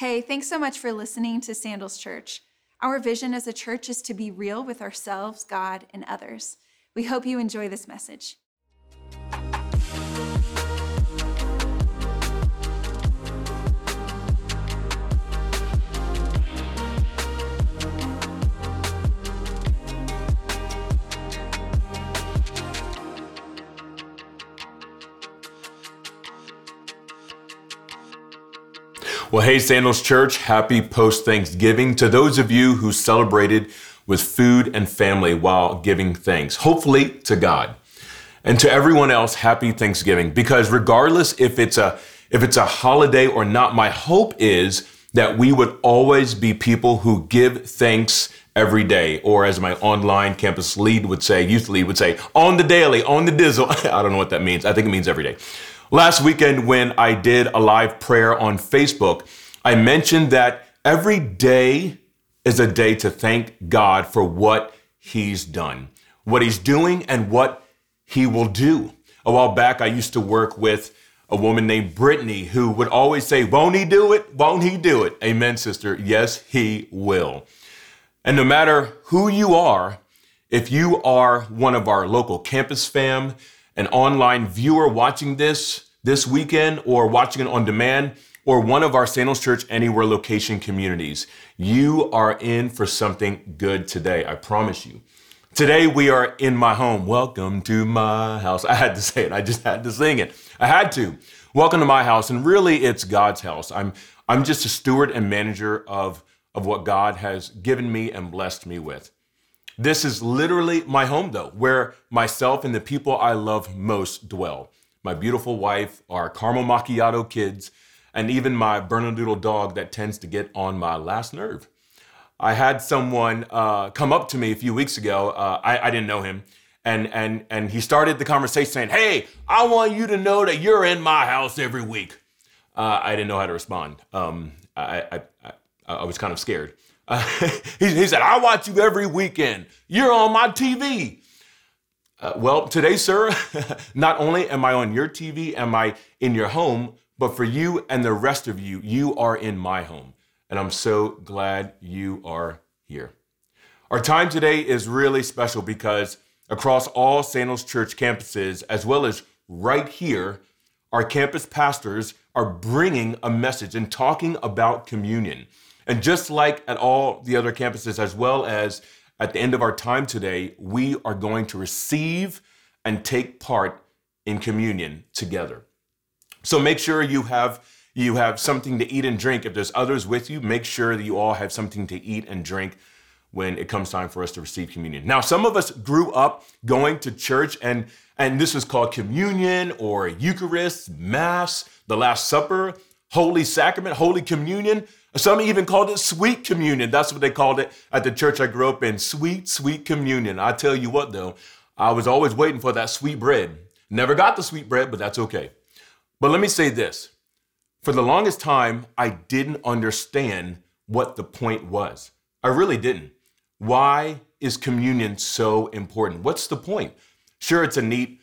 Hey, thanks so much for listening to Sandals Church. Our vision as a church is to be real with ourselves, God, and others. We hope you enjoy this message. Well, hey, Sandals Church, happy post Thanksgiving to those of you who celebrated with food and family while giving thanks, hopefully to God. And to everyone else, happy Thanksgiving because regardless if it's a if it's a holiday or not, my hope is that we would always be people who give thanks every day, or as my online campus lead would say, youth lead would say, on the daily, on the dizzle. I don't know what that means. I think it means every day. Last weekend, when I did a live prayer on Facebook, I mentioned that every day is a day to thank God for what He's done, what He's doing, and what He will do. A while back, I used to work with a woman named Brittany who would always say, Won't He do it? Won't He do it? Amen, sister. Yes, He will. And no matter who you are, if you are one of our local campus fam, an online viewer watching this this weekend or watching it on demand or one of our Sandals Church Anywhere location communities, you are in for something good today. I promise you. Today we are in my home. Welcome to my house. I had to say it. I just had to sing it. I had to. Welcome to my house. And really it's God's house. I'm I'm just a steward and manager of of what God has given me and blessed me with. This is literally my home, though, where myself and the people I love most dwell. My beautiful wife, our caramel macchiato kids, and even my Bernedoodle dog that tends to get on my last nerve. I had someone uh, come up to me a few weeks ago. Uh, I, I didn't know him. And, and, and he started the conversation saying, Hey, I want you to know that you're in my house every week. Uh, I didn't know how to respond. Um, I, I, I, I was kind of scared. Uh, he, he, said, I watch you every weekend. You're on my TV. Uh, well, today, sir, not only am I on your TV, am I in your home, but for you and the rest of you, you are in my home. And I'm so glad you are here. Our time today is really special because across all Sandals Church campuses, as well as right here, our campus pastors are bringing a message and talking about communion. And just like at all the other campuses, as well as at the end of our time today, we are going to receive and take part in communion together. So make sure you have you have something to eat and drink. If there's others with you, make sure that you all have something to eat and drink when it comes time for us to receive communion. Now, some of us grew up going to church and and this was called communion or Eucharist, Mass, the Last Supper, Holy Sacrament, Holy Communion. Some even called it sweet communion. That's what they called it at the church I grew up in. Sweet, sweet communion. I tell you what, though, I was always waiting for that sweet bread. Never got the sweet bread, but that's okay. But let me say this for the longest time, I didn't understand what the point was. I really didn't. Why is communion so important? What's the point? Sure, it's a neat,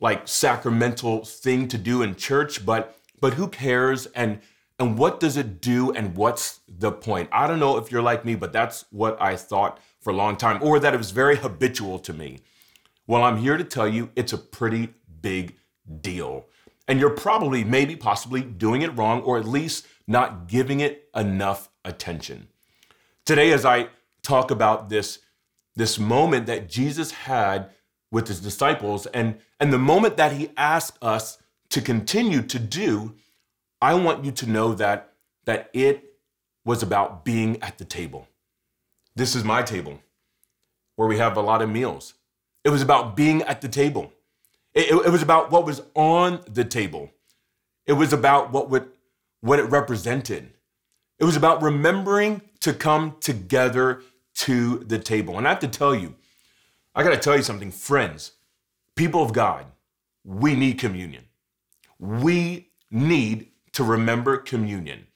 like, sacramental thing to do in church, but but who cares? And and what does it do and what's the point? I don't know if you're like me, but that's what I thought for a long time, or that it was very habitual to me. Well, I'm here to tell you it's a pretty big deal. And you're probably, maybe, possibly doing it wrong, or at least not giving it enough attention. Today, as I talk about this, this moment that Jesus had with his disciples and, and the moment that he asked us to continue to do, I want you to know that, that it was about being at the table. This is my table where we have a lot of meals. It was about being at the table. It, it, it was about what was on the table. It was about what, would, what it represented. It was about remembering to come together to the table. And I have to tell you, I got to tell you something, friends, people of God, we need communion. We need to remember communion.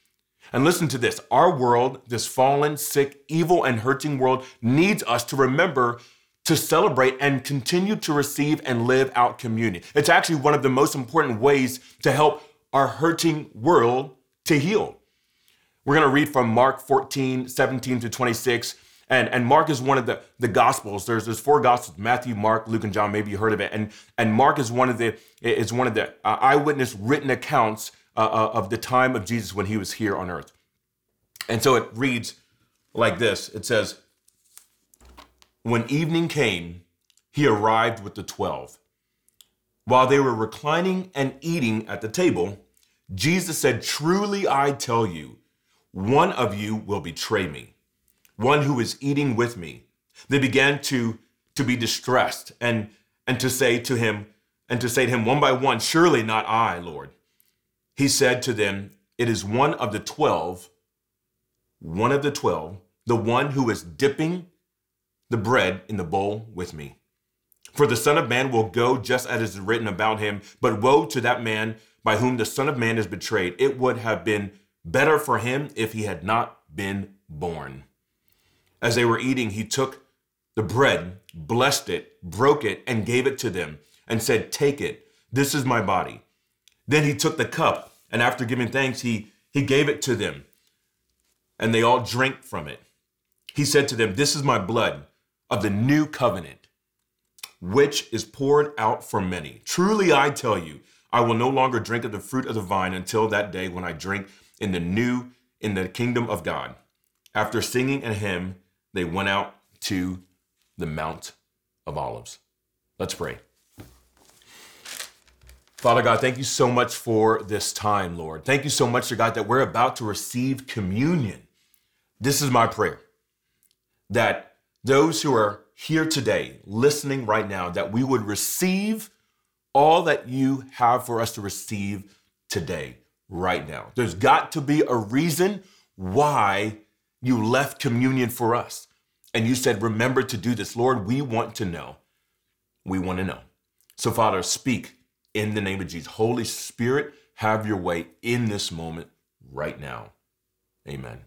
And listen to this our world, this fallen, sick, evil, and hurting world, needs us to remember to celebrate and continue to receive and live out communion. It's actually one of the most important ways to help our hurting world to heal. We're going to read from Mark 14, 17 to 26. And, and Mark is one of the, the gospels. There's there's four gospels: Matthew, Mark, Luke, and John. Maybe you heard of it. And and Mark is one of the is one of the uh, eyewitness written accounts uh, uh, of the time of Jesus when he was here on earth. And so it reads like this. It says, "When evening came, he arrived with the twelve. While they were reclining and eating at the table, Jesus said, "Truly I tell you, one of you will betray me." One who is eating with me. They began to, to be distressed and, and to say to him, and to say to him one by one, Surely not I, Lord. He said to them, It is one of the twelve, one of the twelve, the one who is dipping the bread in the bowl with me. For the Son of Man will go just as is written about him, but woe to that man by whom the Son of Man is betrayed. It would have been better for him if he had not been born. As they were eating, he took the bread, blessed it, broke it, and gave it to them, and said, Take it. This is my body. Then he took the cup, and after giving thanks, he, he gave it to them, and they all drank from it. He said to them, This is my blood of the new covenant, which is poured out for many. Truly I tell you, I will no longer drink of the fruit of the vine until that day when I drink in the new in the kingdom of God. After singing a hymn, they went out to the Mount of Olives. Let's pray. Father God, thank you so much for this time, Lord. Thank you so much, to God, that we're about to receive communion. This is my prayer that those who are here today, listening right now, that we would receive all that you have for us to receive today, right now. There's got to be a reason why you left communion for us. And you said, Remember to do this. Lord, we want to know. We want to know. So, Father, speak in the name of Jesus. Holy Spirit, have your way in this moment right now. Amen.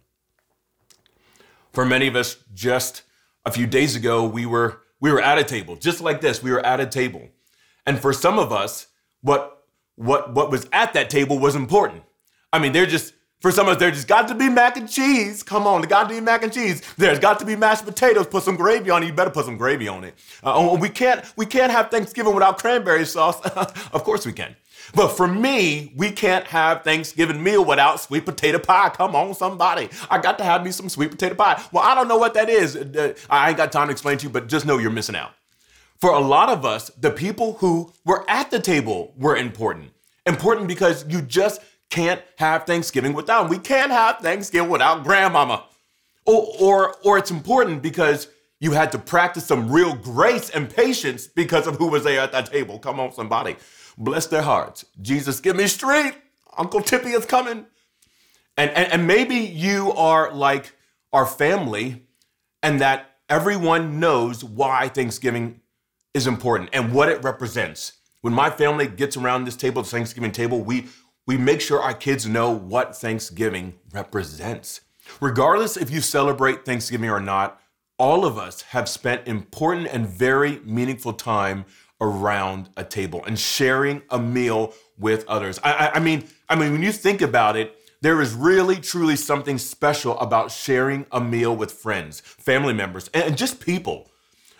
For many of us, just a few days ago, we were we were at a table, just like this. We were at a table. And for some of us, what what what was at that table was important. I mean, they're just for some of us, there just got to be mac and cheese. Come on, there got to be mac and cheese. There's got to be mashed potatoes. Put some gravy on it. You better put some gravy on it. Uh, oh, we can't we can't have Thanksgiving without cranberry sauce. of course we can. But for me, we can't have Thanksgiving meal without sweet potato pie. Come on, somebody. I got to have me some sweet potato pie. Well, I don't know what that is. Uh, I ain't got time to explain to you, but just know you're missing out. For a lot of us, the people who were at the table were important. Important because you just can't have Thanksgiving without. We can't have Thanksgiving without grandmama. Or, or, or it's important because you had to practice some real grace and patience because of who was there at that table. Come on, somebody. Bless their hearts. Jesus, give me strength. Uncle Tippy is coming. And, and, and maybe you are like our family and that everyone knows why Thanksgiving is important and what it represents. When my family gets around this table, the Thanksgiving table, we we make sure our kids know what Thanksgiving represents. Regardless if you celebrate Thanksgiving or not, all of us have spent important and very meaningful time around a table and sharing a meal with others. I, I, I, mean, I mean, when you think about it, there is really, truly something special about sharing a meal with friends, family members, and just people.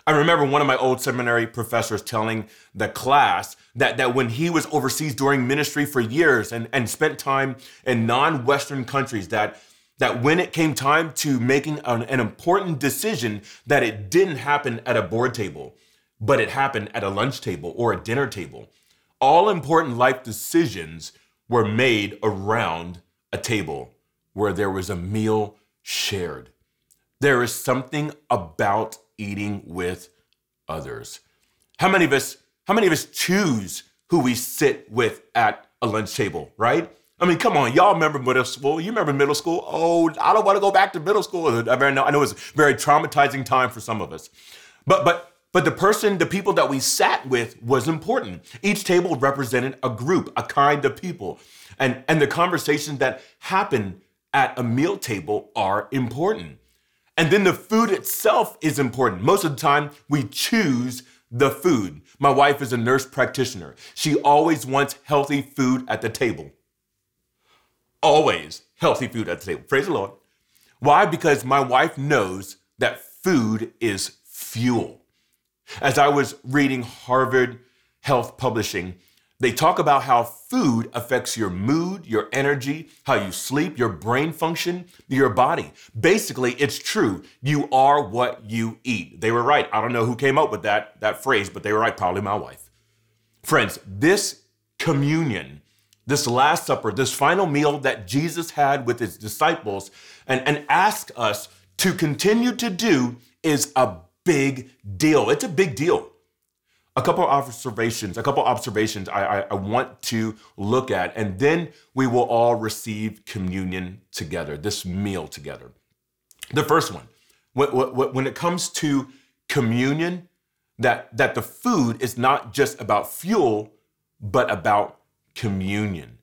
I remember one of my old seminary professors telling the class that, that when he was overseas during ministry for years and, and spent time in non-Western countries, that that when it came time to making an, an important decision, that it didn't happen at a board table, but it happened at a lunch table or a dinner table. All important life decisions were made around a table where there was a meal shared. There is something about eating with others. How many of us how many of us choose who we sit with at a lunch table, right? I mean, come on, y'all remember middle school? You remember middle school? Oh, I don't want to go back to middle school. I know, I know it's a very traumatizing time for some of us. But but but the person, the people that we sat with was important. Each table represented a group, a kind of people. And and the conversations that happen at a meal table are important. And then the food itself is important. Most of the time, we choose the food. My wife is a nurse practitioner. She always wants healthy food at the table. Always healthy food at the table. Praise the Lord. Why? Because my wife knows that food is fuel. As I was reading Harvard Health Publishing, they talk about how food affects your mood, your energy, how you sleep, your brain function, your body. Basically, it's true. You are what you eat. They were right. I don't know who came up with that, that phrase, but they were right, probably my wife. Friends, this communion, this Last Supper, this final meal that Jesus had with his disciples and, and asked us to continue to do is a big deal. It's a big deal a couple observations, a couple observations I, I, I, want to look at, and then we will all receive communion together, this meal together. The first one, when, when it comes to communion, that, that the food is not just about fuel, but about communion.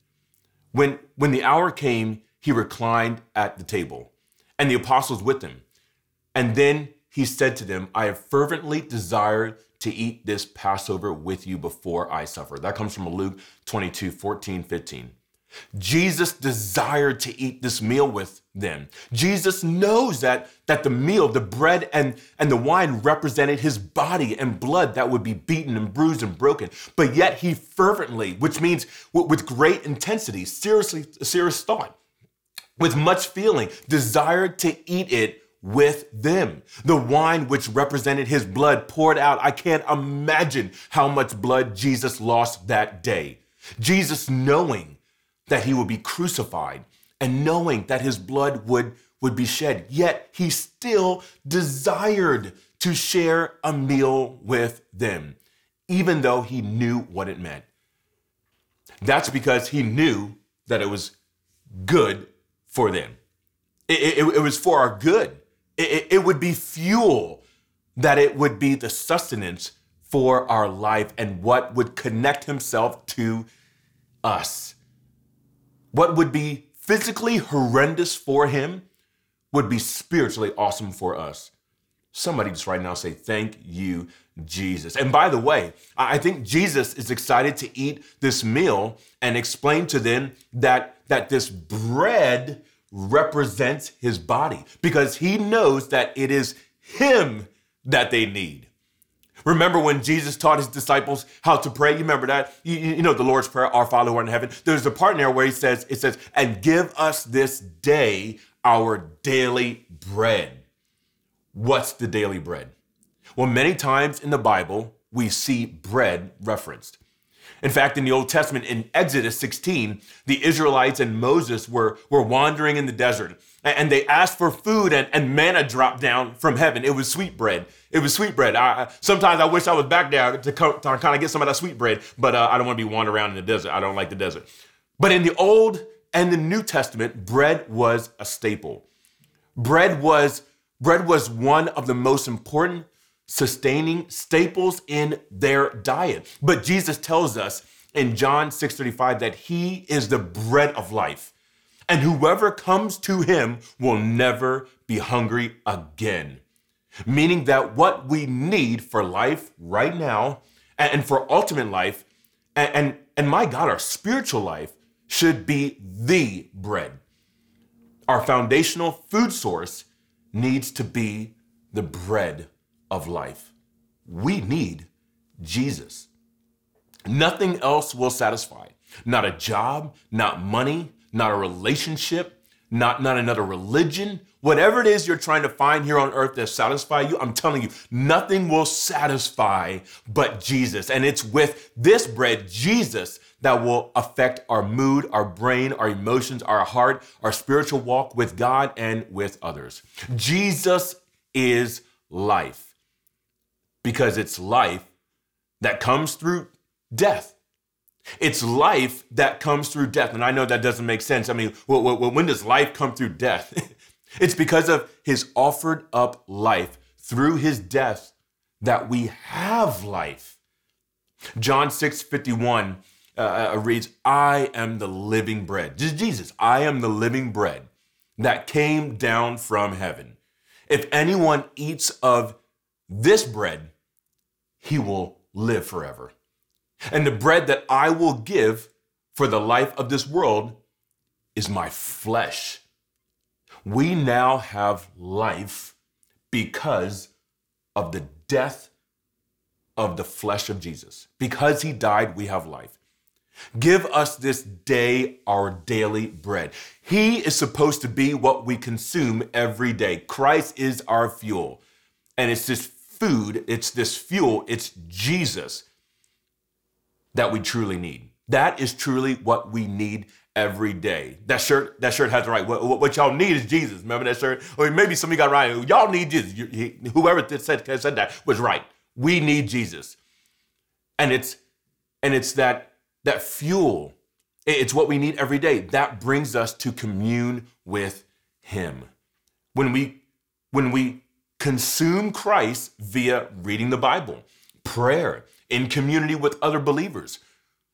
When, when the hour came, he reclined at the table, and the apostles with him. And then he said to them, I have fervently desired to eat this Passover with you before I suffer. That comes from Luke 22, 14, 15. Jesus desired to eat this meal with them. Jesus knows that, that the meal, the bread and, and the wine represented his body and blood that would be beaten and bruised and broken. But yet he fervently, which means with great intensity, seriously, serious thought, with much feeling, desired to eat it with them. The wine which represented his blood poured out. I can't imagine how much blood Jesus lost that day. Jesus knowing that he would be crucified and knowing that his blood would, would be shed, yet he still desired to share a meal with them, even though he knew what it meant. That's because he knew that it was good for them. It, it, it was for our good it, it would be fuel, that it would be the sustenance for our life and what would connect himself to us. What would be physically horrendous for him would be spiritually awesome for us. Somebody just right now say, Thank you, Jesus. And by the way, I think Jesus is excited to eat this meal and explain to them that, that this bread represents his body because he knows that it is him that they need. Remember when Jesus taught his disciples how to pray? You remember that? You, you, know the Lord's Prayer, Our Father who art in heaven. There's a part in there where he says, it says, and give us this day our daily bread. What's the daily bread? Well, many times in the Bible, we see bread referenced. In fact, in the Old Testament, in Exodus 16, the Israelites and Moses were, were wandering in the desert and they asked for food and, and manna dropped down from heaven. It was sweet bread. It was sweet bread. I, sometimes I wish I was back there to, co- to kind of get some of that sweet bread, but uh, I don't want to be wandering around in the desert. I don't like the desert. But in the Old and the New Testament, bread was a staple. Bread was bread was one of the most important sustaining staples in their diet. But Jesus tells us in John 6:35 that he is the bread of life. And whoever comes to him will never be hungry again. Meaning that what we need for life right now and for ultimate life and, and, and my God, our spiritual life should be the bread. Our foundational food source needs to be the bread of life. We need Jesus. Nothing else will satisfy. Not a job, not money, not a relationship, not, not another religion. Whatever it is you're trying to find here on earth that satisfy you, I'm telling you, nothing will satisfy but Jesus. And it's with this bread, Jesus, that will affect our mood, our brain, our emotions, our heart, our spiritual walk with God and with others. Jesus is life because it's life that comes through death. It's life that comes through death. And I know that doesn't make sense. I mean, when does life come through death? it's because of his offered up life through his death that we have life. John 6 51 uh, uh reads, I am the living bread. Jesus, I am the living bread that came down from heaven. If anyone eats of this bread, he will live forever. And the bread that I will give for the life of this world is my flesh. We now have life because of the death of the flesh of Jesus. Because he died, we have life. Give us this day our daily bread. He is supposed to be what we consume every day. Christ is our fuel. And it's this food, it's this fuel, it's Jesus that we truly need. That is truly what we need every day. That shirt, that shirt has the right. What, what, y'all need is Jesus. Remember that shirt? Or maybe somebody got right. Y'all need Jesus. whoever said, said that was right. We need Jesus, and it's and it's that that fuel. It's what we need every day. That brings us to commune with Him. When we when we consume Christ via reading the Bible, prayer, in community with other believers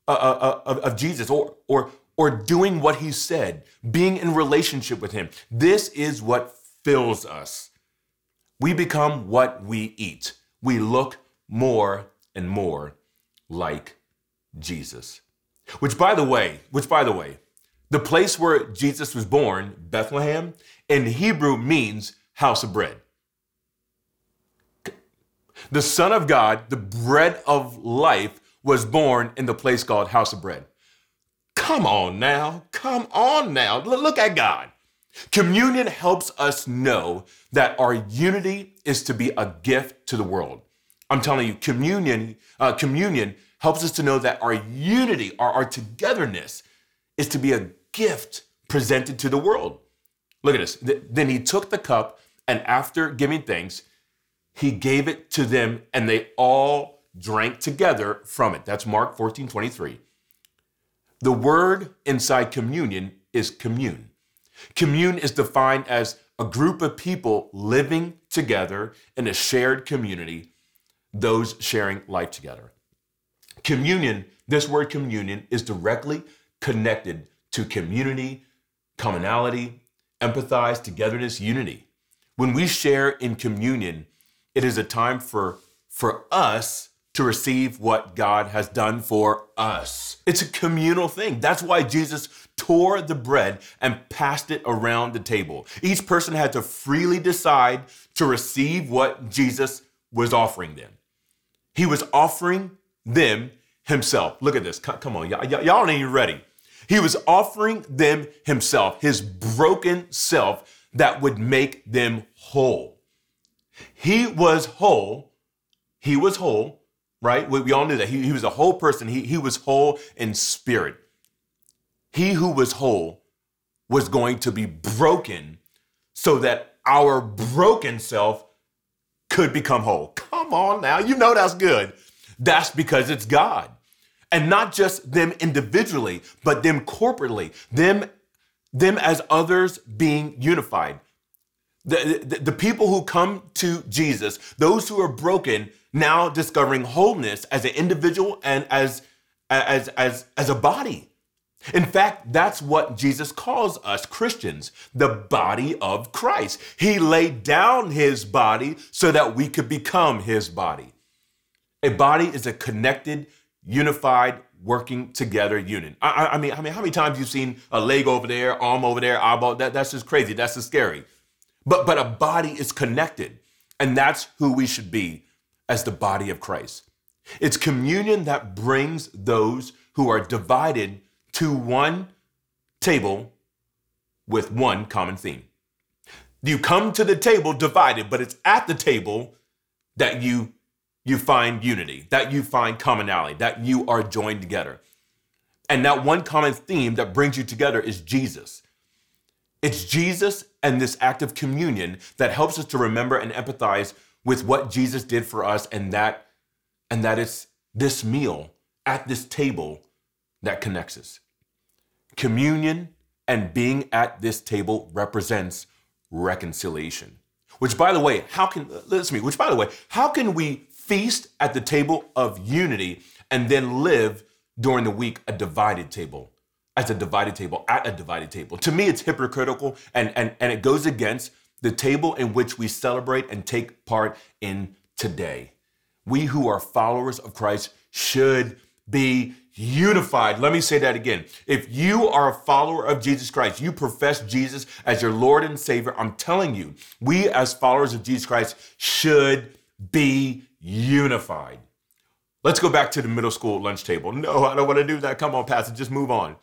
uh, uh, uh, of, of Jesus, or or or doing what He said, being in relationship with Him. This is what fills us. We become what we eat. We look more and more like Jesus. Which, by the way, which, by the way, the place where Jesus was born, Bethlehem, in Hebrew means house of bread. The Son of God, the bread of life, was born in the place called house of bread. Come on now, come on now. Look at God. Communion helps us know that our unity is to be a gift to the world. I'm telling you, communion, uh, communion helps us to know that our unity, our, our togetherness, is to be a gift presented to the world. Look at this. Then he took the cup, and after giving thanks, he gave it to them, and they all drank together from it. That's Mark 14 23. The word inside communion is commune. Commune is defined as a group of people living together in a shared community, those sharing life together. Communion, this word communion, is directly connected to community, commonality, empathize, togetherness, unity. When we share in communion, it is a time for, for us to receive what God has done for us. It's a communal thing. That's why Jesus tore the bread and passed it around the table. Each person had to freely decide to receive what Jesus was offering them. He was offering them himself. Look at this. Come on, y'all, y'all ain't ready. He was offering them himself, his broken self that would make them whole. He was whole. He was whole right? We, we all knew that. He, he was a whole person, he, he was whole in spirit. He who was whole was going to be broken so that our broken self could become whole. Come on now, you know that's good. That's because it's God. And not just them individually, but them corporately, them, them as others being unified. The, the, people who come to Jesus, those who are broken, now discovering wholeness as an individual and as, as, as, as a body. In fact, that's what Jesus calls us Christians, the body of Christ. He laid down his body so that we could become his body. A body is a connected, unified, working together unit. I, I, mean, I mean, how many times you've seen a leg over there, arm over there, eyeball? That, that's just crazy. That's just scary. But but a body is connected, and that's who we should be as the body of Christ. It's communion that brings those who are divided to one table with one common theme. You come to the table divided, but it's at the table that you you find unity, that you find commonality, that you are joined together. And that one common theme that brings you together is Jesus. It's Jesus and this act of communion that helps us to remember and empathize with what Jesus did for us and that and that it's this meal at this table that connects us. Communion and being at this table represents reconciliation. Which by the way, how can listen to me, which by the way, how can we feast at the table of unity and then live during the week a divided table? As a divided table, at a divided table. To me, it's hypocritical and, and, and it goes against the table in which we celebrate and take part in today. We who are followers of Christ should be unified. Let me say that again. If you are a follower of Jesus Christ, you profess Jesus as your Lord and Savior, I'm telling you, we as followers of Jesus Christ should be unified. Let's go back to the middle school lunch table. No, I don't want to do that. Come on, Pastor, just move on.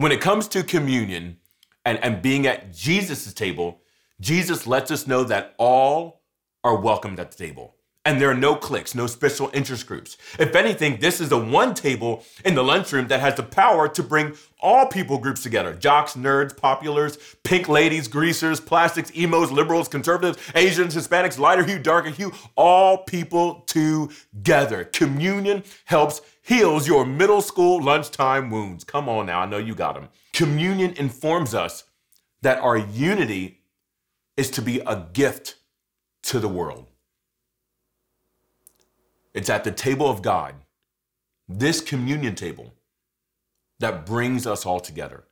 When it comes to communion and, and being at Jesus' table, Jesus lets us know that all are welcomed at the table and there are no cliques, no special interest groups. If anything, this is the one table in the lunchroom that has the power to bring all people groups together jocks, nerds, populars, pink ladies, greasers, plastics, emos, liberals, conservatives, Asians, Hispanics, lighter hue, darker hue, all people together. Communion helps heals your middle school lunchtime wounds. Come on now, I know you got them. Communion informs us that our unity is to be a gift to the world. It's at the table of God, this communion table, that brings us all together.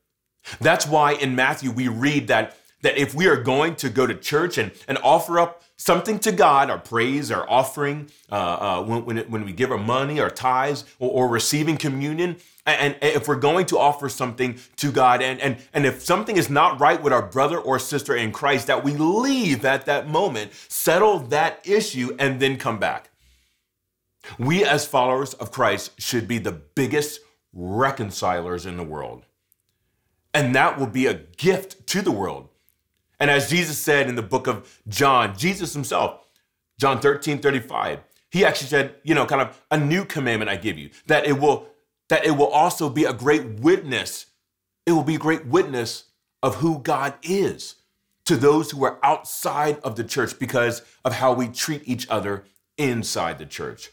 That's why in Matthew we read that, that if we are going to go to church and, and offer up something to God, our praise, our offering, uh, uh, when, when, it, when, we give our money, our tithes, or, or receiving communion, and, and, if we're going to offer something to God, and, and, and if something is not right with our brother or sister in Christ, that we leave at that moment, settle that issue, and then come back. We, as followers of Christ, should be the biggest reconcilers in the world. And that will be a gift to the world. And as Jesus said in the book of John, Jesus himself, John 13, 35, he actually said, you know, kind of a new commandment I give you, that it will, that it will also be a great witness. It will be a great witness of who God is to those who are outside of the church because of how we treat each other inside the church.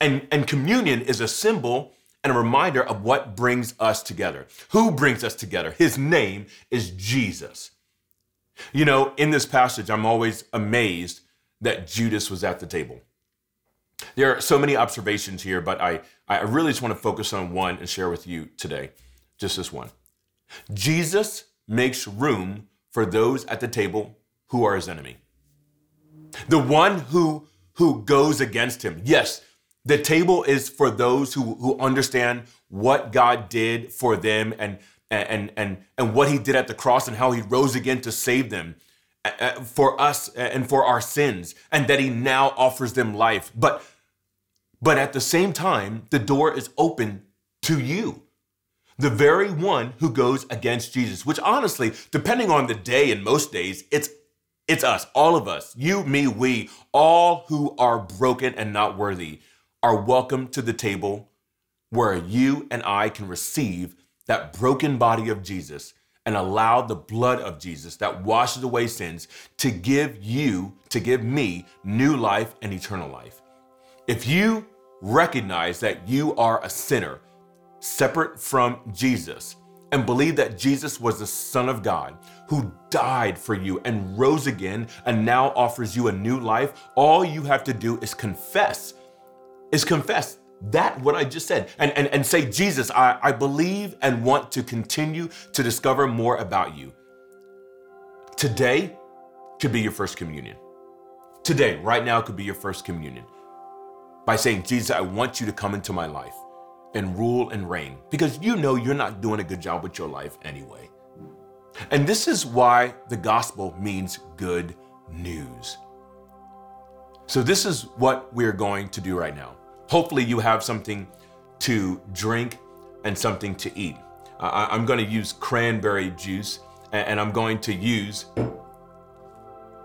And, and communion is a symbol and a reminder of what brings us together. Who brings us together? His name is Jesus. You know, in this passage, I'm always amazed that Judas was at the table. There are so many observations here, but I, I really just want to focus on one and share with you today. Just this one. Jesus makes room for those at the table who are his enemy. The one who, who goes against him. Yes, the table is for those who, who understand what God did for them and, and, and, and what he did at the cross and how he rose again to save them uh, uh, for us uh, and for our sins and that he now offers them life. But, but at the same time, the door is open to you the very one who goes against Jesus, which honestly, depending on the day and most days, it's it's us, all of us, you, me, we, all who are broken and not worthy are welcome to the table where you and I can receive that broken body of Jesus and allow the blood of Jesus that washes away sins to give you, to give me new life and eternal life. If you recognize that you are a sinner separate from Jesus and believe that Jesus was the Son of God who died for you and rose again and now offers you a new life, all you have to do is confess is confess that what I just said and, and, and say, Jesus, I, I believe and want to continue to discover more about you. Today could be your first communion. Today, right now, could be your first communion by saying, Jesus, I want you to come into my life and rule and reign because you know you're not doing a good job with your life anyway. And this is why the gospel means good news. So, this is what we're going to do right now. Hopefully, you have something to drink and something to eat. I, am going to use cranberry juice and I'm going to use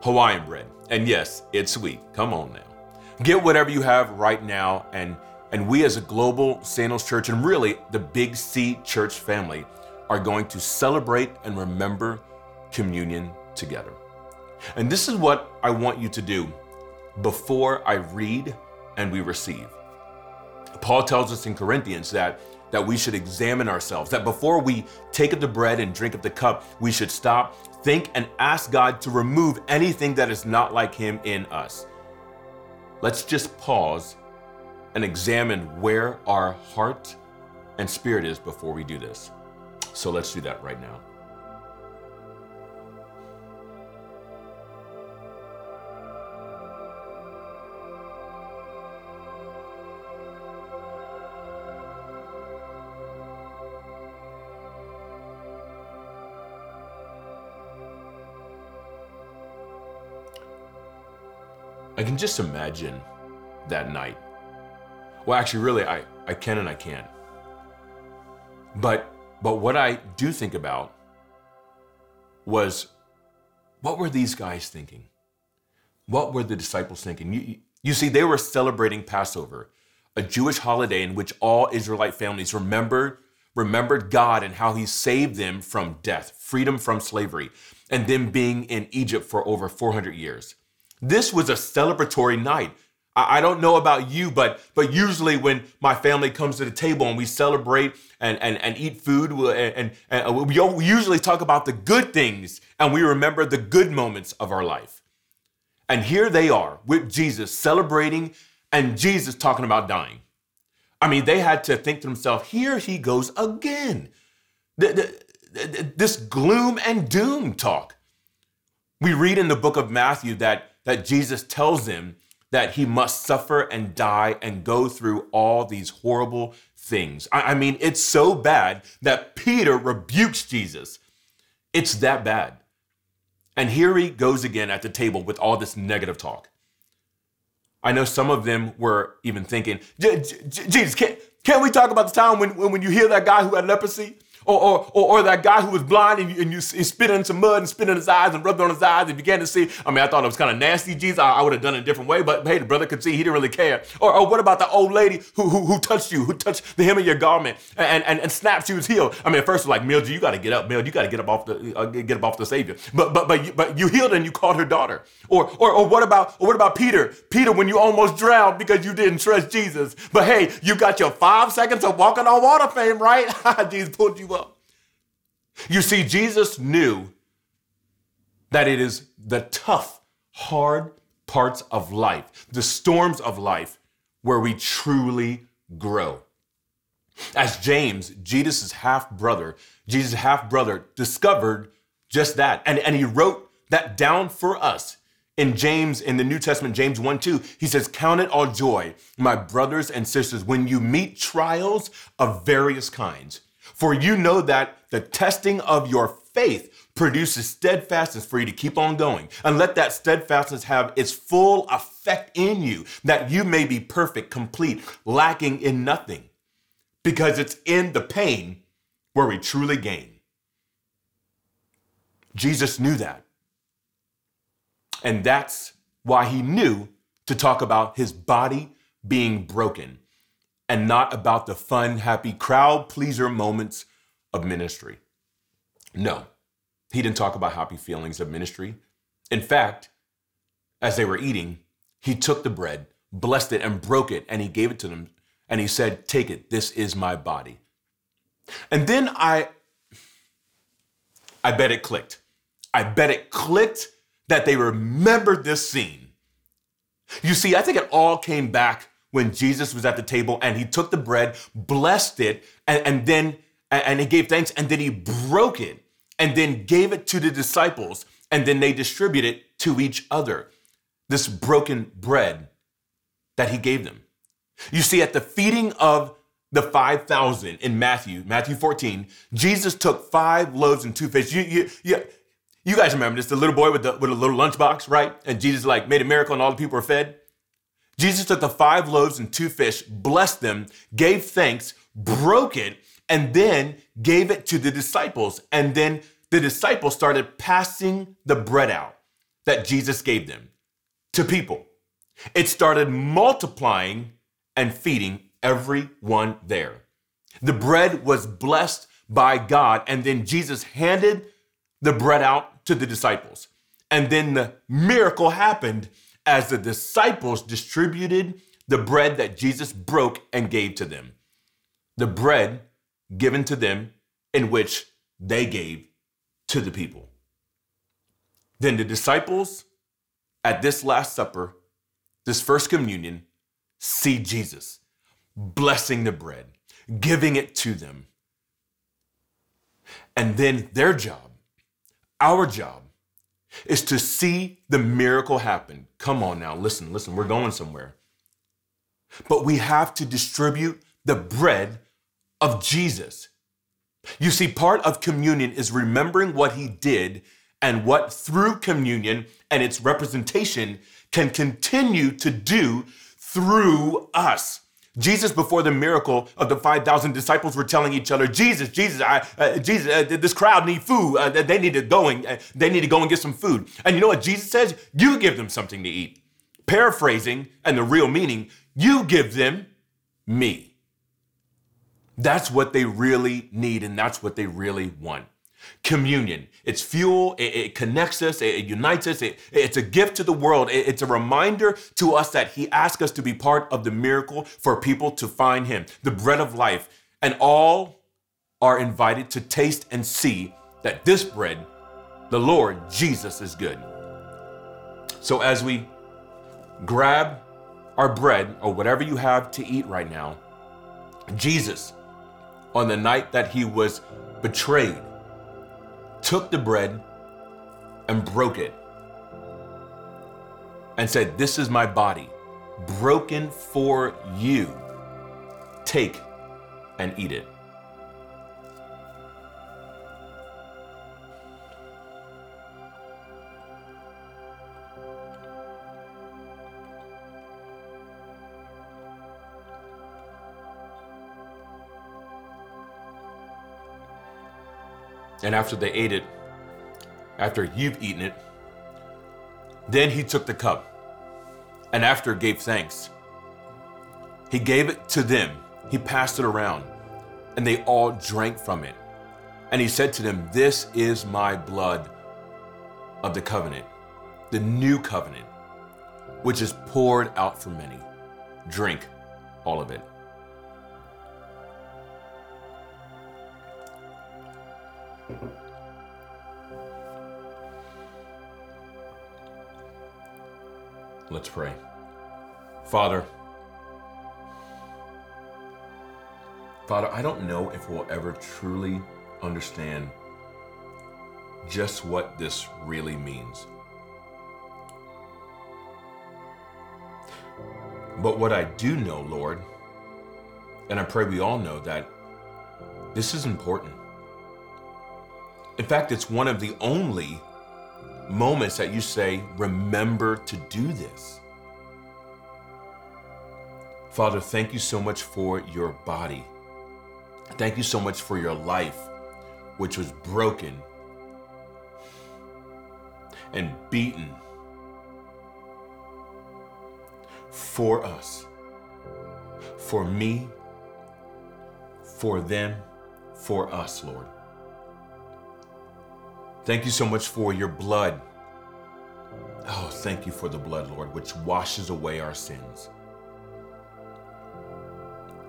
Hawaiian bread. And yes, it's sweet. Come on now. Get whatever you have right now and and we as a global Sandals church and really the Big C church family are going to celebrate and remember communion together. And this is what I want you to do before I read and we receive. Paul tells us in Corinthians that that we should examine ourselves, that before we take up the bread and drink up the cup, we should stop, think, and ask God to remove anything that is not like Him in us. Let's just pause and examine where our heart and spirit is before we do this. So let's do that right now. I can just imagine that night. Well, actually, really, I, I can and I can't. But but what I do think about was what were these guys thinking? What were the disciples thinking? You, you see, they were celebrating Passover, a Jewish holiday in which all Israelite families remembered remembered God and how he saved them from death, freedom from slavery, and them being in Egypt for over 400 years. This was a celebratory night. I, don't know about you, but but usually when my family comes to the table and we celebrate and and, and eat food, and, and, and we usually talk about the good things and we remember the good moments of our life. And here they are with Jesus celebrating and Jesus talking about dying. I mean, they had to think to themselves, here he goes again. This gloom and doom talk. We read in the book of Matthew that, that Jesus tells them that he must suffer and die and go through all these horrible things. I, I mean, it's so bad that Peter rebukes Jesus. It's that bad. And here he goes again at the table with all this negative talk. I know some of them were even thinking, Jesus, can't, can't we talk about the time when, when you hear that guy who had leprosy? Or, or, or, or, that guy who was blind and you, and you spit in some mud and spit in his eyes and rubbed on his eyes and began to see. I mean, I thought it was kind of nasty, Jesus. I, I would have done it a different way, but hey, the brother could see. He didn't really care. Or, or what about the old lady who, who, who touched you, who touched the hem of your garment and, and, and snapped, she was healed? I mean, at first like, Mildred, you got to get up. Mildred, you got to get up off the uh, get up off the Savior. But but but you, but you healed and you called her daughter. Or, or or what about or what about Peter? Peter, when you almost drowned because you didn't trust Jesus. But hey, you got your five seconds of walking on water fame, right? Jesus pulled you. You see, Jesus knew that it is the tough, hard parts of life, the storms of life, where we truly grow. As James, Jesus' half brother, Jesus' half brother, discovered just that. And, and he wrote that down for us in James, in the New Testament, James 1 2. He says, Count it all joy, my brothers and sisters, when you meet trials of various kinds for you know that the testing of your faith produces steadfastness for you to keep on going. And let that steadfastness have its full effect in you, that you may be perfect, complete, lacking in nothing. Because it's in the pain where we truly gain. Jesus knew that. And that's why he knew to talk about his body being broken and not about the fun, happy, crowd pleaser moments of ministry. No, he didn't talk about happy feelings of ministry. In fact, as they were eating, he took the bread, blessed it, and broke it, and he gave it to them. And he said, Take it, this is my body. And then I, I bet it clicked. I bet it clicked that they remembered this scene. You see, I think it all came back when Jesus was at the table and he took the bread, blessed it, and, and then and he gave thanks, and then he broke it and then gave it to the disciples, and then they distributed it to each other. This broken bread that he gave them. You see, at the feeding of the 5,000 in Matthew, Matthew 14, Jesus took five loaves and two fish. You, you, you, you guys remember this, the little boy with, the, with a little lunchbox, right? And Jesus like made a miracle and all the people were fed. Jesus took the five loaves and two fish, blessed them, gave thanks, broke it, and then gave it to the disciples. And then the disciples started passing the bread out that Jesus gave them to people. It started multiplying and feeding everyone there. The bread was blessed by God, and then Jesus handed the bread out to the disciples. And then the miracle happened as the disciples distributed the bread that Jesus broke and gave to them. The bread given to them in which they gave to the people. Then the disciples at this Last Supper, this first communion, see Jesus blessing the bread, giving it to them. And then their job, our job, is to see the miracle happen. Come on now, listen, listen, we're going somewhere. But we have to distribute the bread of Jesus. You see, part of communion is remembering what he did and what through communion and its representation can continue to do through us. Jesus, before the miracle of the 5,000 disciples, were telling each other, Jesus, Jesus, I, uh, Jesus, uh, this crowd need food. Uh, they need to go and uh, they need to go and get some food. And you know what Jesus says? You give them something to eat. Paraphrasing and the real meaning, you give them me. That's what they really need and that's what they really want communion. It's fuel, it, it connects us, it, it unites us, it, it's a gift to the world. it's a reminder to us that He asked us to be part of the miracle for people to find Him, the bread of life. And all are invited to taste and see that this bread, the Lord Jesus, is good. So as we grab our bread or whatever you have to eat right now, Jesus, on the night that he was betrayed, took the bread and broke it and said, This is my body, broken for you. Take and eat it. And after they ate it, after you've eaten it, then he took the cup and after gave thanks. He gave it to them, he passed it around, and they all drank from it. And he said to them, This is my blood of the covenant, the new covenant, which is poured out for many. Drink all of it. Let's pray. Father, Father, I don't know if we'll ever truly understand just what this really means. But what I do know, Lord, and I pray we all know that this is important. In fact, it's one of the only moments that you say, remember to do this. Father, thank you so much for your body. Thank you so much for your life, which was broken and beaten for us, for me, for them, for us, Lord. Thank you so much for your blood. Oh, thank you for the blood, Lord, which washes away our sins.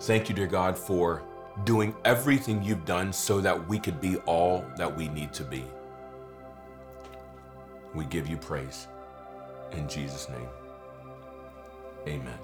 Thank you, dear God, for doing everything you've done so that we could be all that we need to be. We give you praise. In Jesus' name, amen.